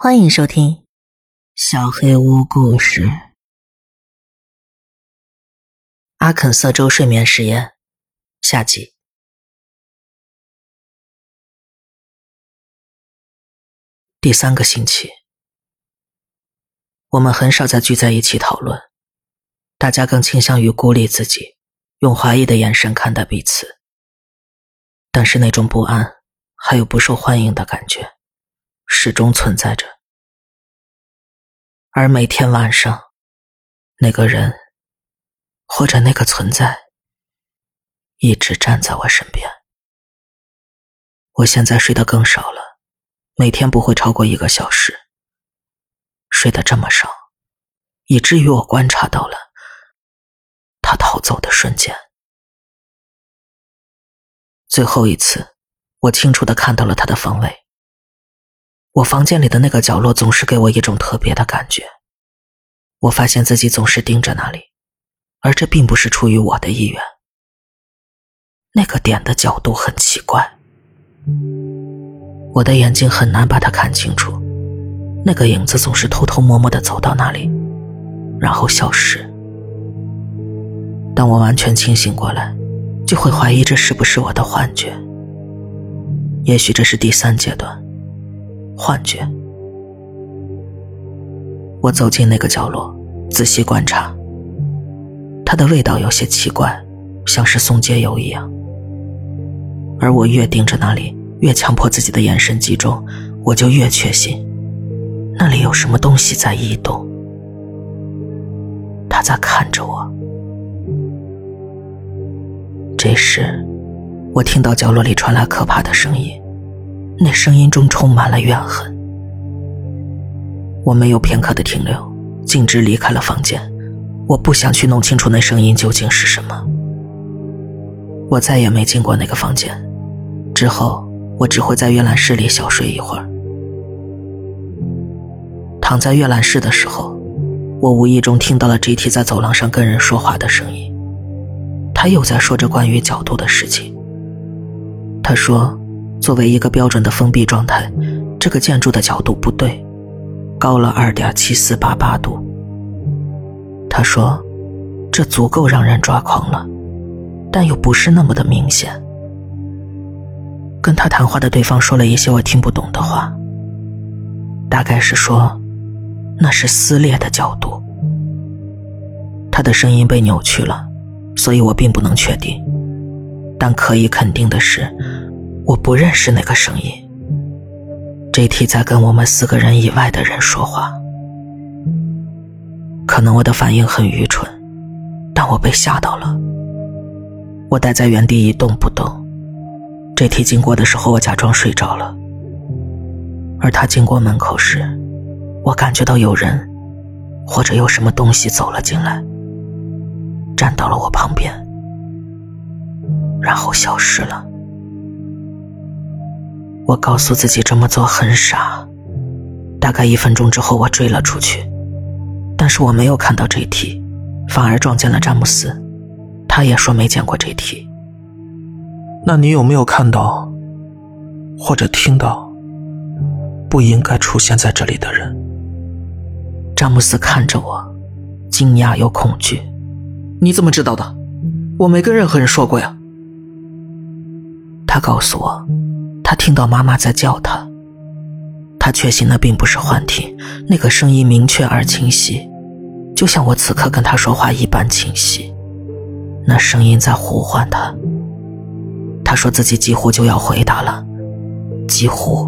欢迎收听《小黑屋故事》。阿肯色州睡眠实验下集。第三个星期，我们很少再聚在一起讨论，大家更倾向于孤立自己，用怀疑的眼神看待彼此。但是那种不安，还有不受欢迎的感觉。始终存在着，而每天晚上，那个人或者那个存在一直站在我身边。我现在睡得更少了，每天不会超过一个小时。睡得这么少，以至于我观察到了他逃走的瞬间。最后一次，我清楚的看到了他的方位。我房间里的那个角落总是给我一种特别的感觉。我发现自己总是盯着那里，而这并不是出于我的意愿。那个点的角度很奇怪，我的眼睛很难把它看清楚。那个影子总是偷偷摸摸的走到那里，然后消失。当我完全清醒过来，就会怀疑这是不是我的幻觉。也许这是第三阶段。幻觉。我走进那个角落，仔细观察。它的味道有些奇怪，像是松节油一样。而我越盯着那里，越强迫自己的眼神集中，我就越确信，那里有什么东西在移动。他在看着我。这时，我听到角落里传来可怕的声音。那声音中充满了怨恨。我没有片刻的停留，径直离开了房间。我不想去弄清楚那声音究竟是什么。我再也没进过那个房间。之后，我只会在阅览室里小睡一会儿。躺在阅览室的时候，我无意中听到了 G.T 在走廊上跟人说话的声音。他又在说着关于角度的事情。他说。作为一个标准的封闭状态，这个建筑的角度不对，高了二点七四八八度。他说：“这足够让人抓狂了，但又不是那么的明显。”跟他谈话的对方说了一些我听不懂的话，大概是说那是撕裂的角度。他的声音被扭曲了，所以我并不能确定，但可以肯定的是。我不认识那个声音。J.T 在跟我们四个人以外的人说话。可能我的反应很愚蠢，但我被吓到了。我待在原地一动不动。J.T 经过的时候，我假装睡着了。而他经过门口时，我感觉到有人，或者有什么东西走了进来，站到了我旁边，然后消失了。我告诉自己这么做很傻。大概一分钟之后，我追了出去，但是我没有看到这题，反而撞见了詹姆斯。他也说没见过这题。那你有没有看到，或者听到不应该出现在这里的人？詹姆斯看着我，惊讶又恐惧。你怎么知道的？我没跟任何人说过呀。他告诉我。他听到妈妈在叫他，他确信那并不是幻听，那个声音明确而清晰，就像我此刻跟他说话一般清晰。那声音在呼唤他。他说自己几乎就要回答了，几乎。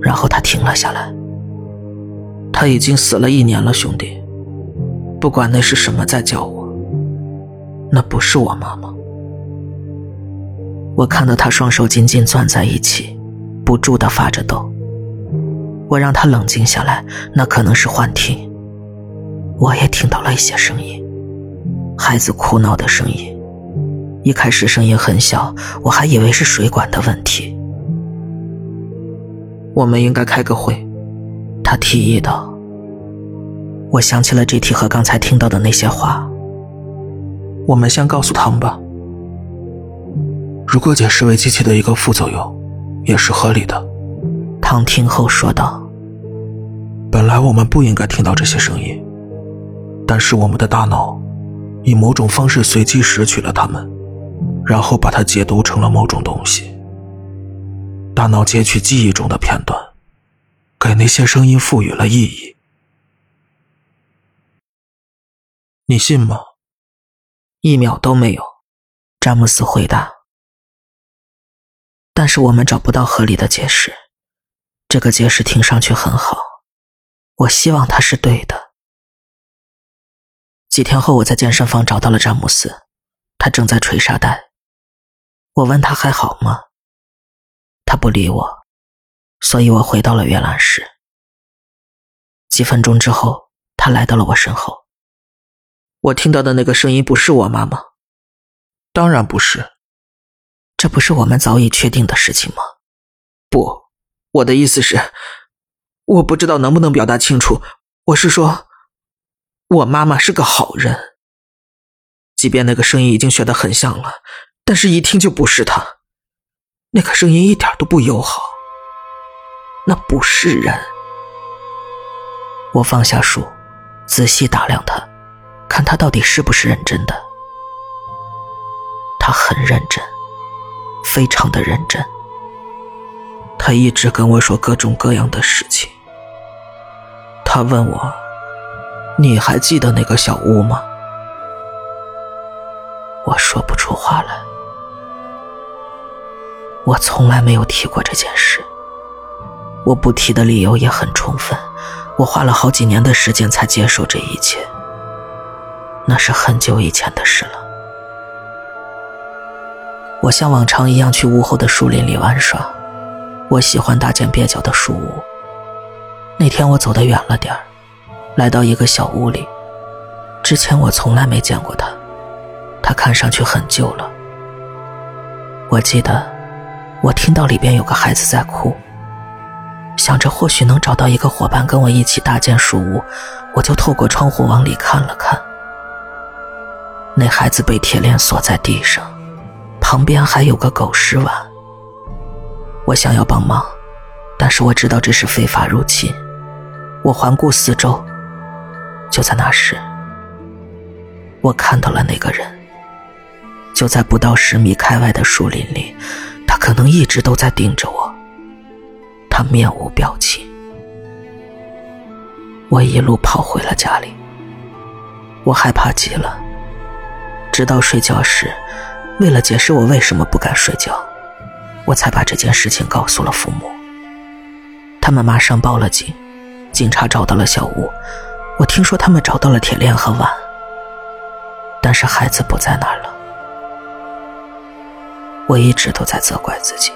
然后他停了下来。他已经死了一年了，兄弟。不管那是什么在叫我，那不是我妈妈。我看到他双手紧紧攥在一起，不住的发着抖。我让他冷静下来，那可能是幻听。我也听到了一些声音，孩子哭闹的声音。一开始声音很小，我还以为是水管的问题。我们应该开个会，他提议道。我想起了这题和刚才听到的那些话。我们先告诉他们吧。如果解释为机器的一个副作用，也是合理的。唐听后说道：“本来我们不应该听到这些声音，但是我们的大脑以某种方式随机拾取了它们，然后把它解读成了某种东西。大脑截取记忆中的片段，给那些声音赋予了意义。你信吗？一秒都没有，詹姆斯回答。但是我们找不到合理的解释。这个解释听上去很好，我希望它是对的。几天后，我在健身房找到了詹姆斯，他正在捶沙袋。我问他还好吗？他不理我，所以我回到了阅览室。几分钟之后，他来到了我身后。我听到的那个声音不是我妈妈，当然不是。这不是我们早已确定的事情吗？不。我的意思是，我不知道能不能表达清楚。我是说，我妈妈是个好人。即便那个声音已经学得很像了，但是一听就不是她。那个声音一点都不友好。那不是人。我放下书，仔细打量他，看他到底是不是认真的。他很认真，非常的认真。他一直跟我说各种各样的事情。他问我：“你还记得那个小屋吗？”我说不出话来。我从来没有提过这件事。我不提的理由也很充分。我花了好几年的时间才接受这一切。那是很久以前的事了。我像往常一样去屋后的树林里玩耍。我喜欢大间蹩脚的树屋。那天我走得远了点儿，来到一个小屋里。之前我从来没见过它，它看上去很旧了。我记得，我听到里边有个孩子在哭。想着或许能找到一个伙伴跟我一起搭建树屋，我就透过窗户往里看了看。那孩子被铁链锁在地上，旁边还有个狗食碗。我想要帮忙，但是我知道这是非法入侵。我环顾四周，就在那时，我看到了那个人，就在不到十米开外的树林里。他可能一直都在盯着我。他面无表情。我一路跑回了家里，我害怕极了。直到睡觉时，为了解释我为什么不敢睡觉。我才把这件事情告诉了父母，他们马上报了警，警察找到了小屋。我听说他们找到了铁链和碗，但是孩子不在那儿了。我一直都在责怪自己，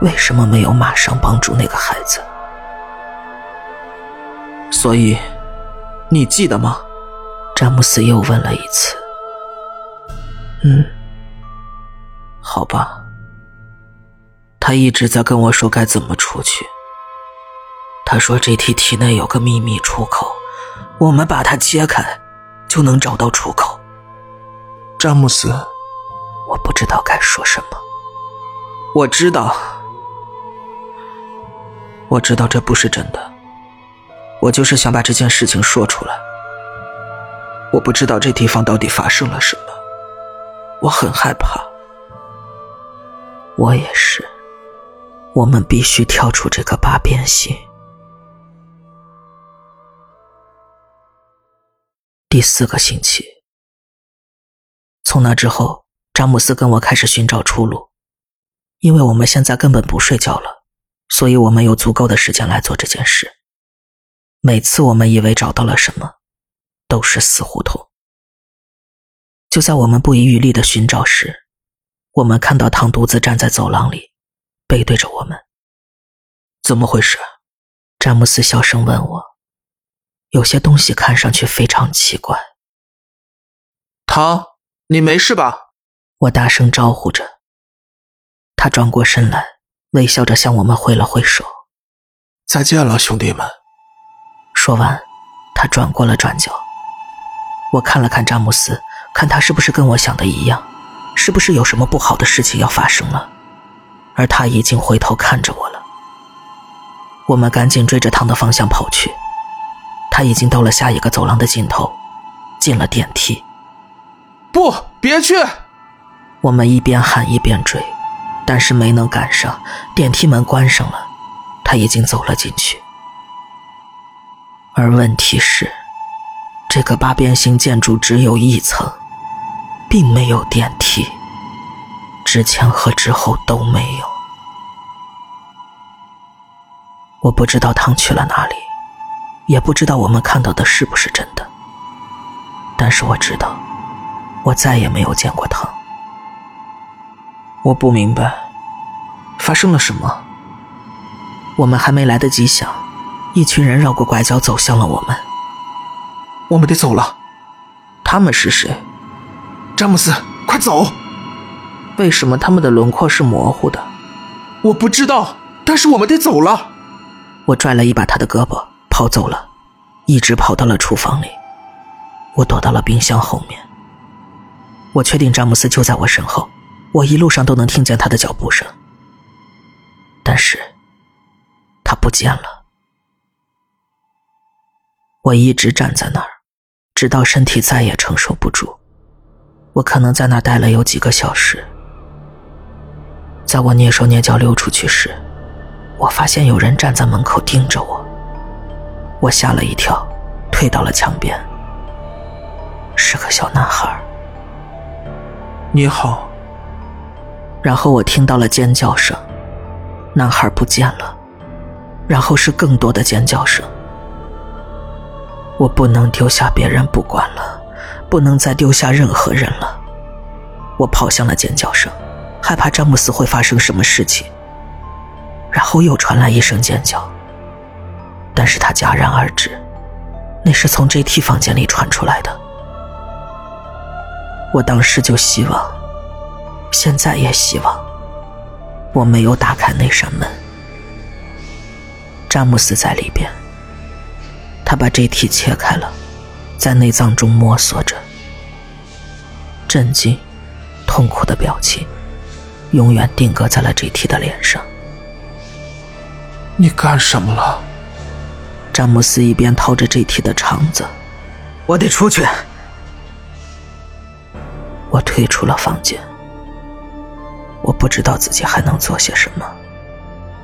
为什么没有马上帮助那个孩子？所以，你记得吗？詹姆斯又问了一次。嗯，好吧。他一直在跟我说该怎么出去。他说这题体内有个秘密出口，我们把它揭开，就能找到出口。詹姆斯，我不知道该说什么。我知道，我知道这不是真的。我就是想把这件事情说出来。我不知道这地方到底发生了什么，我很害怕。我也是。我们必须跳出这个八边形。第四个星期，从那之后，詹姆斯跟我开始寻找出路，因为我们现在根本不睡觉了，所以我们有足够的时间来做这件事。每次我们以为找到了什么，都是死胡同。就在我们不遗余力的寻找时，我们看到唐独自站在走廊里。背对着我们，怎么回事？詹姆斯小声问我。有些东西看上去非常奇怪。唐，你没事吧？我大声招呼着。他转过身来，微笑着向我们挥了挥手。再见了，兄弟们。说完，他转过了转角。我看了看詹姆斯，看他是不是跟我想的一样，是不是有什么不好的事情要发生了。而他已经回头看着我了。我们赶紧追着汤的方向跑去，他已经到了下一个走廊的尽头，进了电梯。不，别去！我们一边喊一边追，但是没能赶上。电梯门关上了，他已经走了进去。而问题是，这个八边形建筑只有一层，并没有电梯，之前和之后都没有。我不知道汤去了哪里，也不知道我们看到的是不是真的。但是我知道，我再也没有见过汤。我不明白，发生了什么。我们还没来得及想，一群人绕过拐角走向了我们。我们得走了。他们是谁？詹姆斯，快走！为什么他们的轮廓是模糊的？我不知道，但是我们得走了。我拽了一把他的胳膊，跑走了，一直跑到了厨房里。我躲到了冰箱后面。我确定詹姆斯就在我身后，我一路上都能听见他的脚步声。但是，他不见了。我一直站在那儿，直到身体再也承受不住。我可能在那儿待了有几个小时。在我蹑手蹑脚溜出去时，我发现有人站在门口盯着我，我吓了一跳，退到了墙边。是个小男孩。你好。然后我听到了尖叫声，男孩不见了，然后是更多的尖叫声。我不能丢下别人不管了，不能再丢下任何人了。我跑向了尖叫声，害怕詹姆斯会发生什么事情。然后又传来一声尖叫，但是他戛然而止，那是从 J.T 房间里传出来的。我当时就希望，现在也希望，我没有打开那扇门。詹姆斯在里边，他把 J.T 切开了，在内脏中摸索着，震惊、痛苦的表情，永远定格在了 J.T 的脸上。你干什么了？詹姆斯一边掏着 J.T 的肠子，我得出去。我退出了房间。我不知道自己还能做些什么，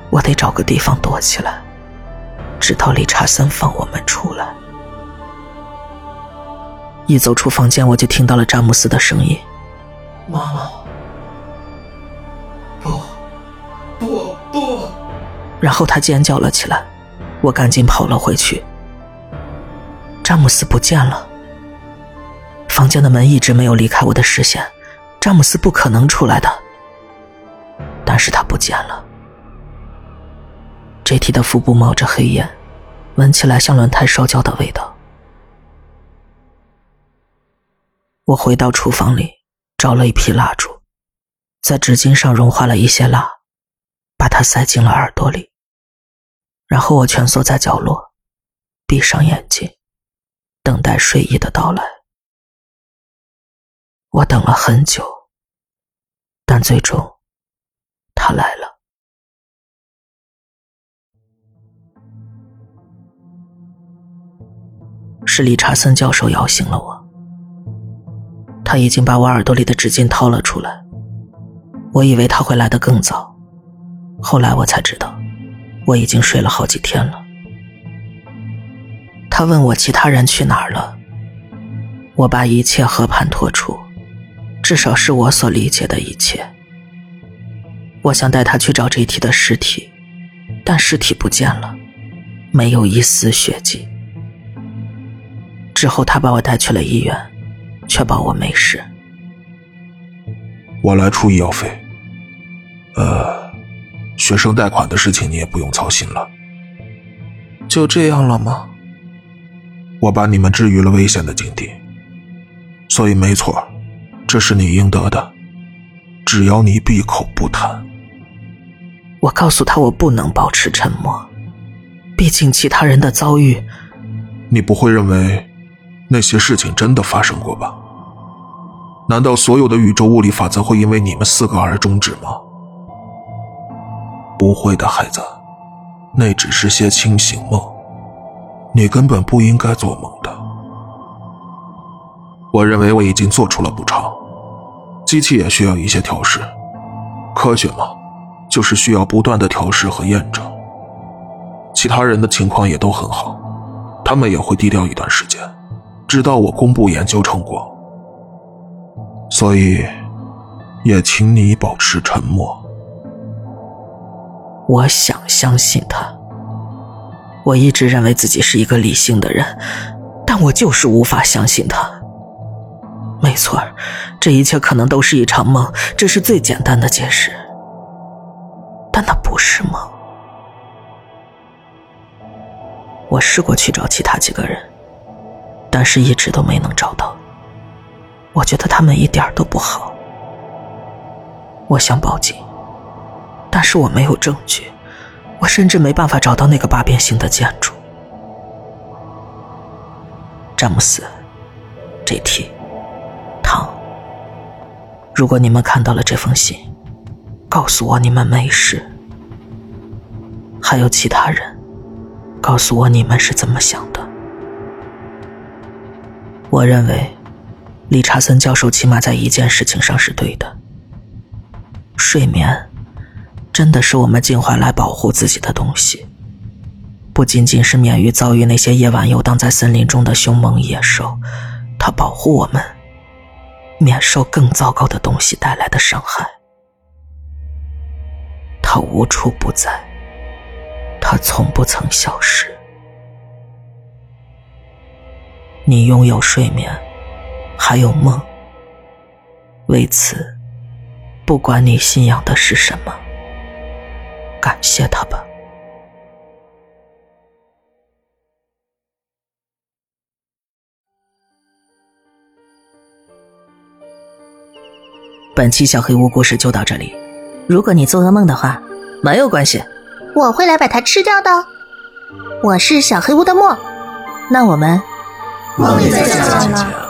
我得找个地方躲起来，直到理查森放我们出来。一走出房间，我就听到了詹姆斯的声音：“妈妈，不，不，不。”然后他尖叫了起来，我赶紧跑了回去。詹姆斯不见了，房间的门一直没有离开我的视线，詹姆斯不可能出来的。但是他不见了。J.T 的腹部冒着黑烟，闻起来像轮胎烧焦的味道。我回到厨房里，找了一批蜡烛，在纸巾上融化了一些蜡。把它塞进了耳朵里，然后我蜷缩在角落，闭上眼睛，等待睡意的到来。我等了很久，但最终，他来了。是理查森教授摇醒了我，他已经把我耳朵里的纸巾掏了出来。我以为他会来的更早。后来我才知道，我已经睡了好几天了。他问我其他人去哪儿了，我把一切和盘托出，至少是我所理解的一切。我想带他去找这题的尸体，但尸体不见了，没有一丝血迹。之后他把我带去了医院，确保我没事。我来出医药费。呃。学生贷款的事情你也不用操心了，就这样了吗？我把你们置于了危险的境地，所以没错，这是你应得的，只要你闭口不谈。我告诉他我不能保持沉默，毕竟其他人的遭遇。你不会认为那些事情真的发生过吧？难道所有的宇宙物理法则会因为你们四个而终止吗？不会的，孩子，那只是些清醒梦。你根本不应该做梦的。我认为我已经做出了补偿，机器也需要一些调试。科学嘛，就是需要不断的调试和验证。其他人的情况也都很好，他们也会低调一段时间，直到我公布研究成果。所以，也请你保持沉默。我想相信他。我一直认为自己是一个理性的人，但我就是无法相信他。没错这一切可能都是一场梦，这是最简单的解释。但那不是梦。我试过去找其他几个人，但是一直都没能找到。我觉得他们一点都不好。我想报警，但是我没有证据，我甚至没办法找到那个八边形的建筑。詹姆斯，J.T，唐，如果你们看到了这封信，告诉我你们没事。还有其他人，告诉我你们是怎么想的。我认为。理查森教授起码在一件事情上是对的：睡眠真的是我们进化来保护自己的东西，不仅仅是免于遭遇那些夜晚游荡在森林中的凶猛野兽，它保护我们免受更糟糕的东西带来的伤害。它无处不在，它从不曾消失。你拥有睡眠。还有梦，为此，不管你信仰的是什么，感谢他吧。本期小黑屋故事就到这里。如果你做噩梦的话，没有关系，我会来把它吃掉的。我是小黑屋的墨，那我们梦里再见了。